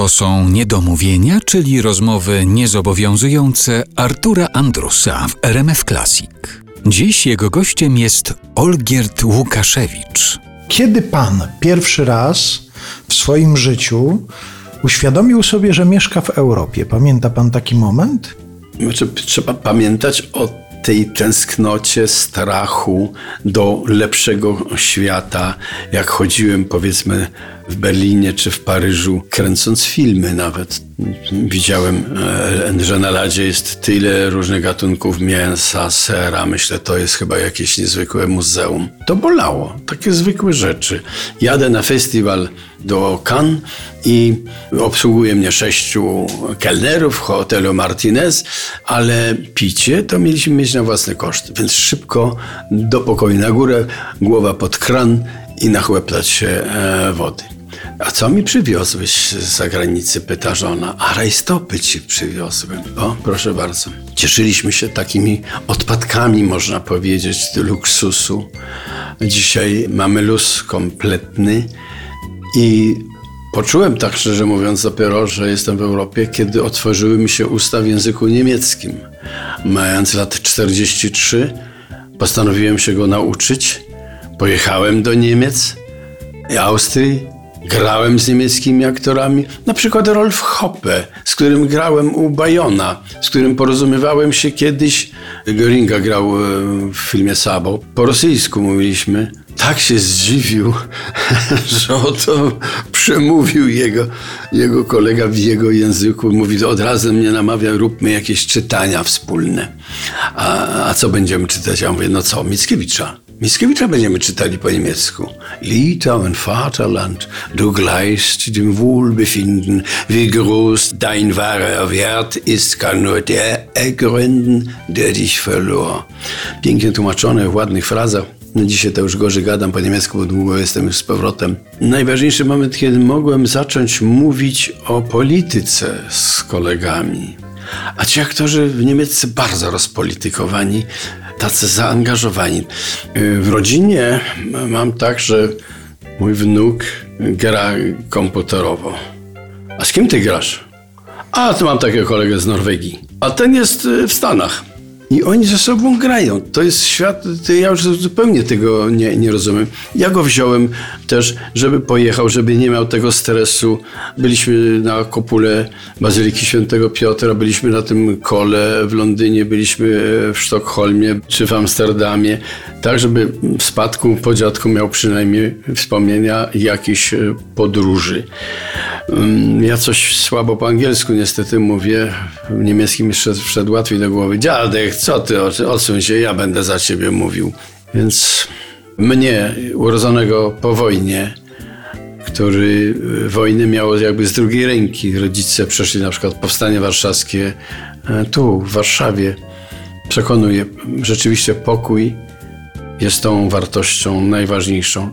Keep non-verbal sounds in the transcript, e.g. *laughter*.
To są niedomówienia, czyli rozmowy niezobowiązujące Artura Andrusa w RMF Classic. Dziś jego gościem jest Olgierd Łukaszewicz. Kiedy pan pierwszy raz w swoim życiu uświadomił sobie, że mieszka w Europie? Pamięta pan taki moment? Trzeba pamiętać o tej tęsknocie, strachu do lepszego świata, jak chodziłem powiedzmy w Berlinie czy w Paryżu, kręcąc filmy nawet. Widziałem, e, że na ladzie jest tyle różnych gatunków mięsa, sera. Myślę, to jest chyba jakieś niezwykłe muzeum. To bolało, takie zwykłe rzeczy. Jadę na festiwal do Cannes i obsługuje mnie sześciu kelnerów w hotelu Martinez, ale picie to mieliśmy mieć na własny koszt, więc szybko do pokoju na górę, głowa pod kran i nachłeplać się e, wody. A co mi przywiozłeś z zagranicy? Pyta żona. A rajstopy ci przywiozłem. O, proszę bardzo. Cieszyliśmy się takimi odpadkami, można powiedzieć, luksusu. Dzisiaj mamy luz kompletny i poczułem tak szczerze mówiąc dopiero, że jestem w Europie, kiedy otworzyły mi się usta w języku niemieckim. Mając lat 43, postanowiłem się go nauczyć. Pojechałem do Niemiec i Austrii Grałem z niemieckimi aktorami, na przykład Rolf Hoppe, z którym grałem u Bayona, z którym porozumiewałem się kiedyś. Göringa grał e, w filmie Sabo. Po rosyjsku mówiliśmy. Tak się zdziwił, *laughs* że oto przemówił jego, jego kolega w jego języku. Mówi, od razu mnie namawia, róbmy jakieś czytania wspólne. A, a co będziemy czytać? Ja mówię, no co, Mickiewicza. Mickiewicza będziemy czytali po niemiecku. Litauen, Vaterland, du gleichst dem Wohlbefinden, wie groß dein wahrer Wert ist, kann nur der ergründen, der dich verlor. Pięknie tłumaczone w ładnych frazach. No dzisiaj to już gorzej gadam po niemiecku, bo długo jestem już z powrotem. Najważniejszy moment, kiedy mogłem zacząć mówić o polityce z kolegami. A ci aktorzy w Niemiecku bardzo rozpolitykowani, tacy zaangażowani. W rodzinie mam tak, że mój wnuk gra komputerowo. A z kim ty grasz? A, to mam takiego kolegę z Norwegii. A ten jest w Stanach. I oni ze sobą grają. To jest świat, to ja już zupełnie tego nie, nie rozumiem. Ja go wziąłem też, żeby pojechał, żeby nie miał tego stresu. Byliśmy na kopule Bazyliki Świętego Piotra, byliśmy na tym kole w Londynie, byliśmy w Sztokholmie czy w Amsterdamie, tak żeby w spadku po dziadku miał przynajmniej wspomnienia jakichś podróży. Mm, ja coś słabo po angielsku niestety mówię, w niemieckim jeszcze wszedł łatwiej do głowy. Dziadek, co ty, odsuń się, ja będę za ciebie mówił. Więc mnie, urodzonego po wojnie, który wojny miał jakby z drugiej ręki. Rodzice przeszli na przykład powstanie warszawskie e, tu, w Warszawie. Przekonuje, rzeczywiście pokój jest tą wartością najważniejszą.